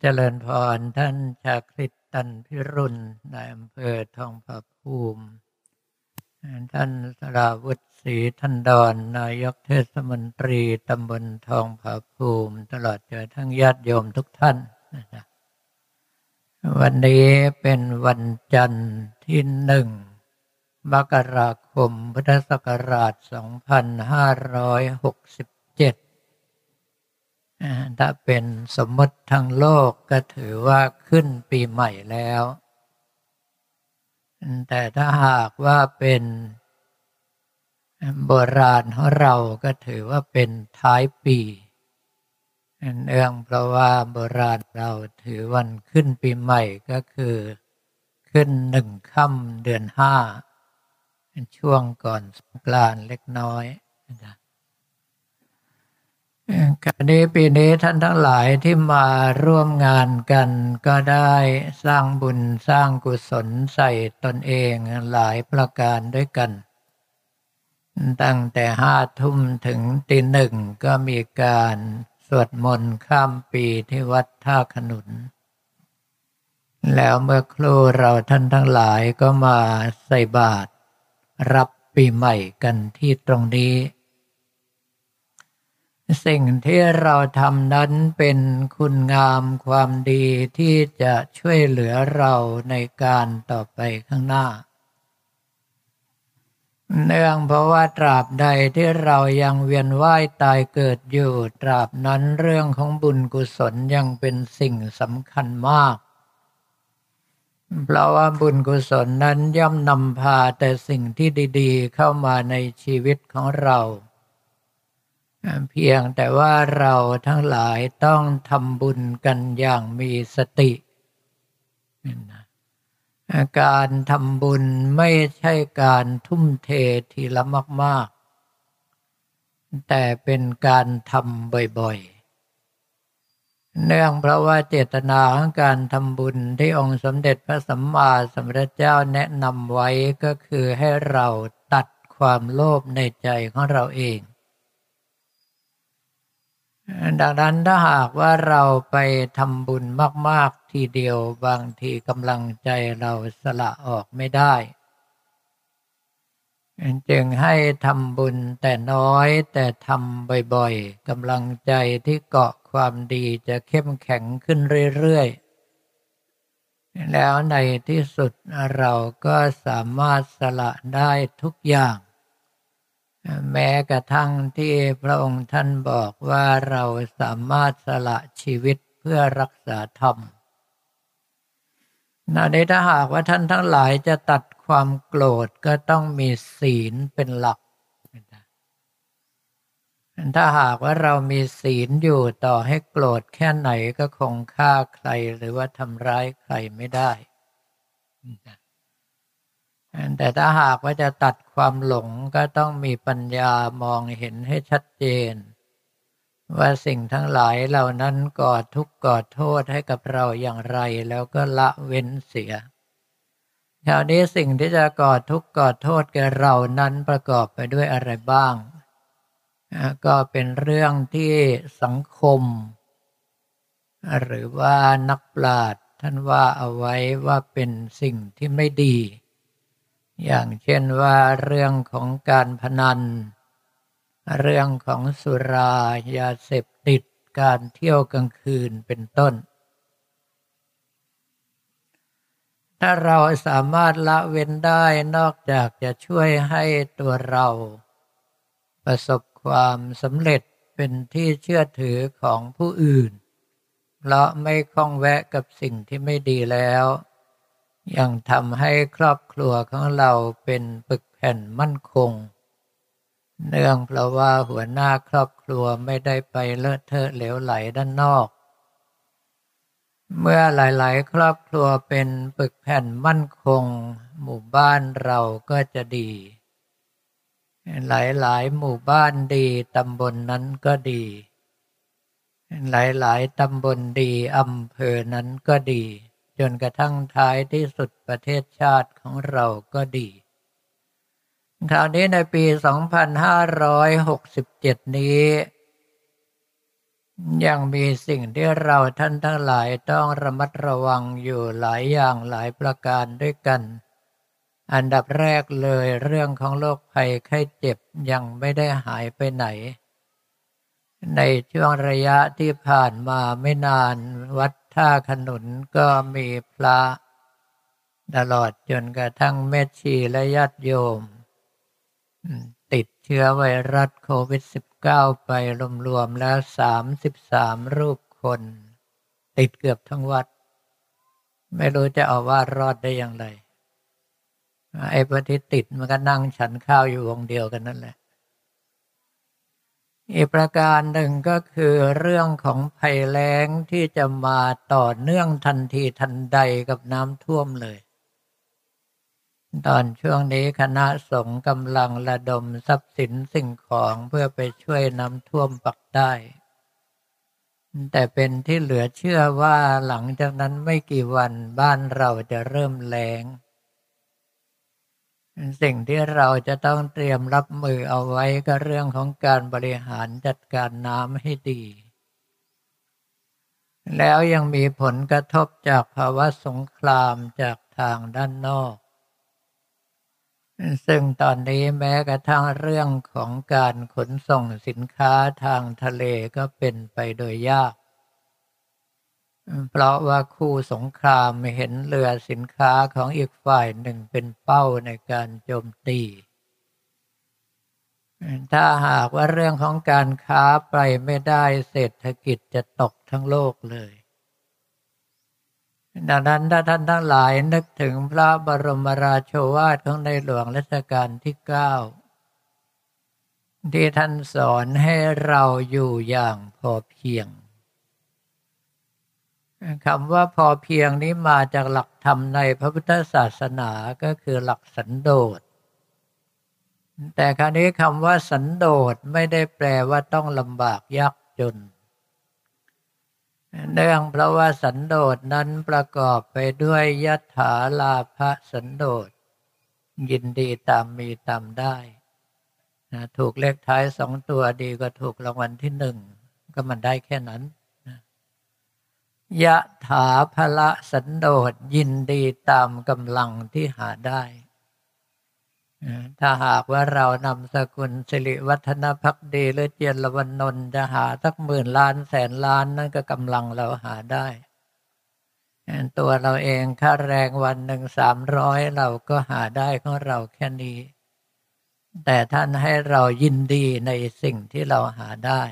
เจริญพรท่านชาคริตตันพิรุณนายอำเภอทองผาภูมิ ท่านสราวุฒิศรีทันดอนนายกเทศมนตรีตำบลทองผาภูมิ ตลอดจนทั้งญาติโยมทุกท่านนะวันนี้เป็นวันจันทร์ที่หนึ่งมกราคมพุทธศักราช 2567 ถ้าเป็นสมมติทางโลกก็ถือว่าขึ้นปีใหม่แล้ว แต่ถ้าหากว่าเป็นโบราณของเราก็ถือว่าเป็นท้ายปีเนื่องเพราะว่าโบราณเราถือวันขึ้นปีใหม่ก็คือ ขึ้นหนึ่งค่ำเดือนห้าช่วงก่อนสงกรานต์เล็กน้อยนะ การนี้ปีนี้ท่านทั้งหลายที่มาร่วมงานกันก็ได้สร้างบุญสร้างกุศลใส่ตนเองหลายประการด้วยกัน ตั้งแต่ห้าทุ่มถึงตีหนึ่งก็มีการสวดมนต์ข้ามปีที่วัดท่าขนุน แล้วเมื่อครู่เราท่านทั้งหลายก็มาใส่บาตรรับปีใหม่กันที่ตรงนี้ สิ่งที่เราทำนั้นเป็นคุณงามความดีที่จะช่วยเหลือเราในการต่อไปข้างหน้า เนื่องเพราะว่าตราบใดที่เรายังเวียนว่ายตายเกิดอยู่ ตราบนั้นเรื่องของบุญกุศลยังเป็นสิ่งสำคัญมาก เพราะว่าบุญกุศลนั้นย่อมนำพาแต่สิ่งที่ดี ๆ เข้ามาในชีวิตของเรา เพียงแต่ว่าเราทั้งหลายต้องทำบุญกันอย่างมีสติการทำบุญไม่ใช่การทุ่มเททีละมาก ๆ แต่เป็นการทำบ่อยๆ เนื่องเพราะว่าเจตนาของการทำบุญที่องค์สมเด็จพระสัมมาสัมพุทธเจ้าแนะนำไว้ก็คือให้เราตัดความโลภในใจของเราเอง ดังนั้นถ้าหากว่าเราไปทำบุญมาก ๆ ทีเดียวบางทีกำลังใจเราสละออกไม่ได้ จึงให้ทำบุญแต่น้อยแต่ทำบ่อย ๆกำลังใจที่เกาะความดีจะเข้มแข็งขึ้นเรื่อย ๆ แล้วในที่สุดเราก็สามารถสละได้ทุกอย่าง แม้กระทั่งที่พระองค์ท่านบอกว่าเราสามารถสละชีวิตเพื่อรักษาธรรมในถ้าหากว่าท่านทั้งหลายจะตัดความโกรธก็ต้องมีศีลเป็นหลัก ถ้าหากว่าเรามีศีลอยู่ต่อให้โกรธแค่ไหนก็คงฆ่าใครหรือว่าทำร้ายใครไม่ได้ แต่ถ้าหากว่าจะตัดความหลงก็ต้องมีปัญญามองเห็นให้ชัดเจน ว่าสิ่งทั้งหลายเหล่านั้นก่อทุกข์ก่อโทษให้กับเราอย่างไร แล้วก็ละเว้นเสียคราวนี้สิ่งที่จะก่อทุกข์ก่อโทษแก่เรานั้นประกอบไปด้วยอะไรบ้าง ก็เป็นเรื่องที่สังคม หรือว่านักปราชญ์ท่านว่าเอาไว้ว่าเป็นสิ่งที่ไม่ดี อย่างเช่นว่าเรื่องของการพนัน เรื่องของสุรายาเสพติดการเที่ยวกลางคืนเป็นต้น ถ้าเราสามารถละเว้นได้นอกจากจะช่วยให้ตัวเรา ประสบความสำเร็จเป็นที่เชื่อถือของผู้อื่น เพราะไม่คล้องแวะกับสิ่งที่ไม่ดีแล้ว ยังทำให้ครอบครัวของเราเป็นปึกแผ่นมั่นคง เนื่องเพราะว่าหัวหน้าครอบครัวไม่ได้ไปเลอะเทอะเหลวไหลด้านนอก เมื่อหลาย ๆ ครอบครัวเป็นปึกแผ่นมั่นคง หมู่บ้านเราก็จะดี หลาย ๆ หมู่บ้านดีตำบลนนั้นก็ดี หลาย ๆ ตำบลดีอำเภอนั้นก็ดี จนกระทั่งท้ายที่สุดประเทศชาติของเราก็ดี คราวนี้ในปี 2567 นี้ ยังมีสิ่งที่เราท่านทั้งหลายต้องระมัดระวังอยู่หลายอย่างหลายประการด้วยกัน อันดับแรกเลยเรื่องของโรคภัยไข้เจ็บยังไม่ได้หายไปไหน ในช่วงระยะที่ผ่านมาไม่นานวัดท่าขนุนก็มีพระตลอดจนกระทั่งแม่ชีและญาติโยม ติดเชื้อไวรัสโควิด -19 ไปรวมๆแล้ว 33 รูปคน ติดเกือบทั้งวัด ไม่รู้จะเอาว่ารอดได้อย่างไร ไอ้ปฏิติดมันก็นั่งฉันข้าวอยู่วงเดียวกันนั่นแหละ อีกประการหนึ่งก็คือเรื่องของภัยแล้งที่จะมาต่อเนื่องทันทีทันใดกับน้ำท่วมเลย ตอนช่วงนี้คณะสงฆ์กำลังระดมทรัพย์สินสิ่งของเพื่อไปช่วยน้ำท่วมปักได้ แต่เป็นที่เหลือเชื่อว่าหลังจากนั้นไม่กี่วันบ้านเราจะเริ่มแล้ง สิ่งที่เราจะต้องเตรียมรับมือเอาไว้ก็เรื่องของการบริหารจัดการน้ำให้ดี แล้วยังมีผลกระทบจากภาวะสงครามจากทางด้านนอก ซึ่งตอนนี้แม้กระทั่งเรื่องของการขนส่งสินค้าทางทะเลก็เป็นไปโดยยาก เพราะว่าคู่สงครามเห็นเรือสินค้าของอีกฝ่ายหนึ่งเป็นเป้าในการโจมตี ถ้าหากว่าเรื่องของการค้าไปไม่ได้เศรษฐกิจจะตกทั้งโลกเลยดังนั้นถ้าท่านทั้งหลายนึกถึงพระบรมราโชวาทของในหลวงรัชกาลที่เก้าที่ท่านสอนให้เราอยู่อย่างพอเพียง คำว่าพอเพียงนี้มาจากหลักธรรมในพระพุทธศาสนาก็คือหลักสันโดษ แต่คราวนี้คำว่าสันโดษไม่ได้แปลว่าต้องลำบากยากจน เนื่องเพราะว่าสันโดษนั้นประกอบไปด้วยยัตถาลาภสันโดษ ยินดีตามมีตามได้นะถูกเลขท้ายสองตัวดีกว่าถูกรางวัลที่หนึ่งก็มันได้แค่นั้น ยะถาภละสันโดษยินดีตามกำลังที่หาได้ ถ้าหากว่าเรานำสกุลสิริวัฒนพักดีหรือเจียรวันนนจะหาสักหมื่นล้านแสนล้านนั่นก็กำลังเราหาได้ ตัวเราเองค่าแรงวันหนึ่งสามร้อยเราก็หาได้ของเราแค่นี้ แต่ท่านให้เรายินดีในสิ่งที่เราหาได้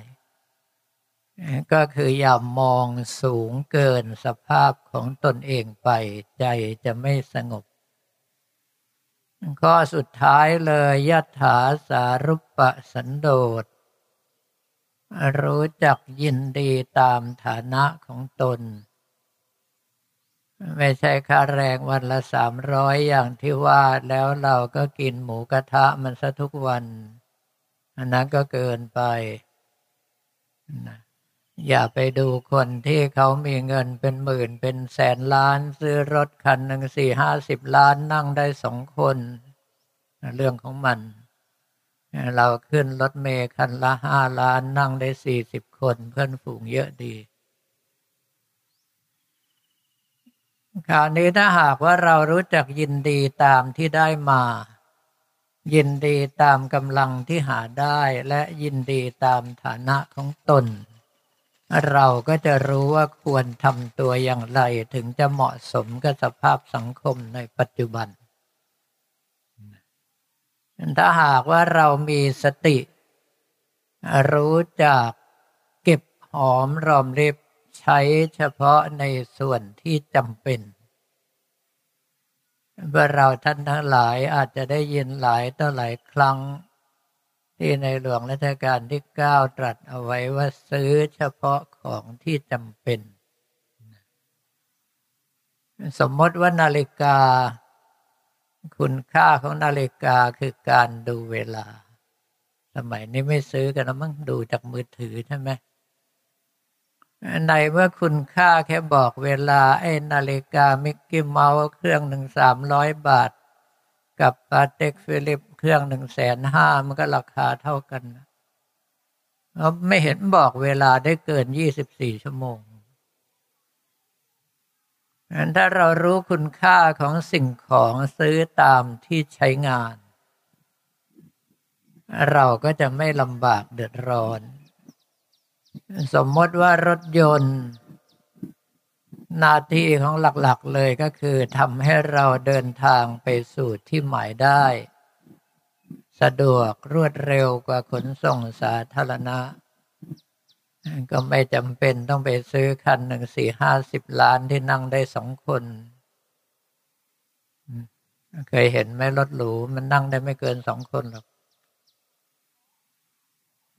ก็คืออย่ามองสูงเกินสภาพของตนเองไปใจจะไม่สงบ ข้อสุดท้ายเลยยัตถาสารุปปสันโดษ รู้จักยินดีตามฐานะของตน ไม่ใช่ค่าแรงวันละสามร้อยอย่างที่ว่าแล้วเราก็กินหมูกระทะมันซะทุกวัน อันนั้นก็เกินไปนะ อย่าไปดูคนที่เขามีเงินเป็นหมื่นเป็นแสนล้าน ซื้อรถคันหนึ่งสี่ห้าสิบล้านนั่งได้สองคน เรื่องของมัน เราขึ้นรถเมย์คันละห้าล้านนั่งได้สี่สิบคน เพื่อนฝูงเยอะดีคราวนี้ถ้าหากว่าเรารู้จักยินดีตามที่ได้มา ยินดีตามกำลังที่หาได้และยินดีตามฐานะของตน เราก็จะรู้ว่าควรทำตัวอย่างไรถึงจะเหมาะสมกับสภาพสังคมในปัจจุบัน ถ้าหากว่าเรามีสติ รู้จักเก็บหอมรอมริบใช้เฉพาะในส่วนที่จำเป็นเมื่อเราท่านทั้งหลายอาจจะได้ยินหลายต่อหลายครั้ง ที่ในหลวงรัชกาลที่เก้าตรัสเอาไว้ว่าซื้อเฉพาะของที่จำเป็น สมมติว่านาฬิกา คุณค่าของนาฬิกาคือการดูเวลา สมัยนี้ไม่ซื้อกันแล้วมั้งดูจากมือถือใช่ไหมในเมื่อคุณค่าแค่บอกเวลา ไอ้นาฬิกามิกกี้เมาส์เครื่องหนึ่งสามร้อยบาท กับ Patek Philippe เครื่องหนึ่งแสนห้ามันก็ราคาเท่ากันเขาไม่เห็นบอกเวลาได้เกิน24ชั่วโมงนั้นถ้าเรารู้คุณค่าของสิ่งของซื้อตามที่ใช้งาน เราก็จะไม่ลำบากเดือดร้อน สมมติว่ารถยนต์ หน้าที่ของหลักๆเลยก็คือทำให้เราเดินทางไปสู่ที่หมายได้ สะดวกรวดเร็วกว่าขนส่งสาธารณะ ก็ไม่จำเป็นต้องไปซื้อคันหนึ่งสี่ห้าสิบล้านที่นั่งได้สองคน เคยเห็นไหมรถหรูมันนั่งได้ไม่เกินสองคนหรอก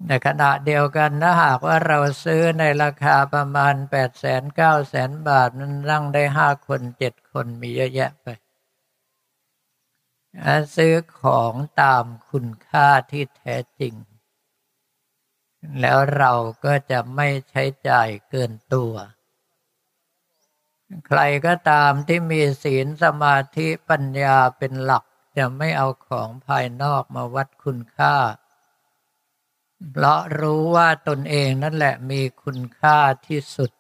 ในขณะเดียวกันถ้าหากว่าเราซื้อในราคาประมาณแปดแสนเก้าแสนบาทมันนั่งได้ห้าคนเจ็ดคนมีเยอะแยะไป ซื้อของตามคุณค่าที่แท้จริง แล้วเราก็จะไม่ใช้จ่ายเกินตัว ใครก็ตามที่มีศีลสมาธิปัญญาเป็นหลักจะไม่เอาของภายนอกมาวัดคุณค่า เพราะรู้ว่าตนเองนั่นแหละมีคุณค่าที่สุด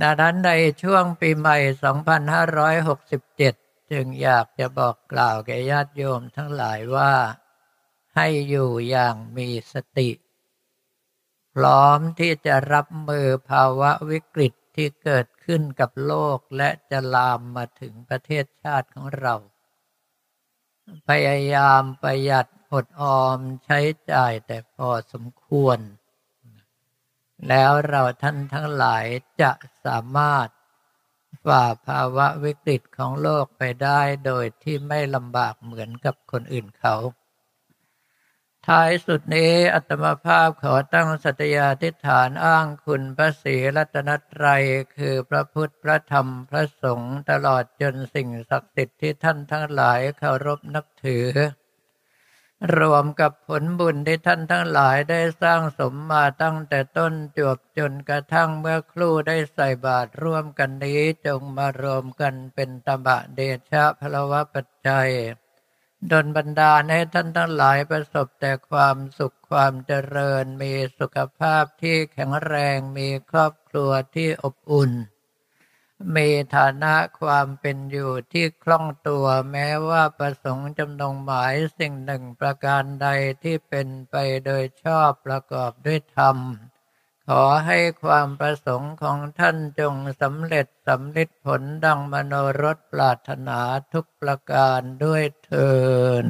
ดังนั้นในช่วงปีใหม่ 2567 จึงอยากจะบอกกล่าวแก่ญาติโยมทั้งหลายว่า ให้อยู่อย่างมีสติ พร้อมที่จะรับมือภาวะวิกฤตที่เกิดขึ้นกับโลกและจะลามมาถึงประเทศชาติของเรา พยายามประหยัดอดออมใช้จ่ายแต่พอสมควร แล้วเราท่านทั้งหลายจะสามารถ ฝ่าภาวะวิกฤตของโลกไปได้โดยที่ไม่ลำบากเหมือนกับคนอื่นเขาท้ายสุดนี้อัตมภาพขอตั้งสัตยาธิฐานอ้างคุณพระศรีรัตนตรัย คือพระพุทธพระธรรมพระสงฆ์ตลอดจนสิ่งศักดิ์สิทธิ์ที่ท่านทั้งหลายเคารพนับถือ รวมกับผลบุญที่ท่านทั้งหลายได้สร้างสมมาตั้งแต่ต้นจบจนกระทั่งเมื่อครู่ได้ใส่บาตรร่วมกันนี้จงมารวมกันเป็นตบะเดชะพลวะปัจจัยดนบรรดาให้ท่านทั้งหลายประสบแต่ความสุขความเจริญมีสุขภาพที่แข็งแรงมีครอบครัวที่อบอุ่น มีฐานะความเป็นอยู่ที่คล่องตัวแม้ว่าประสงค์จำนงหมายสิ่งหนึ่งประการใดที่เป็นไปโดยชอบประกอบด้วยธรรม ขอให้ความประสงค์ของท่านจงสำเร็จสำลิดผลดังมโนรสปรารถนาทุกประการด้วยเทิน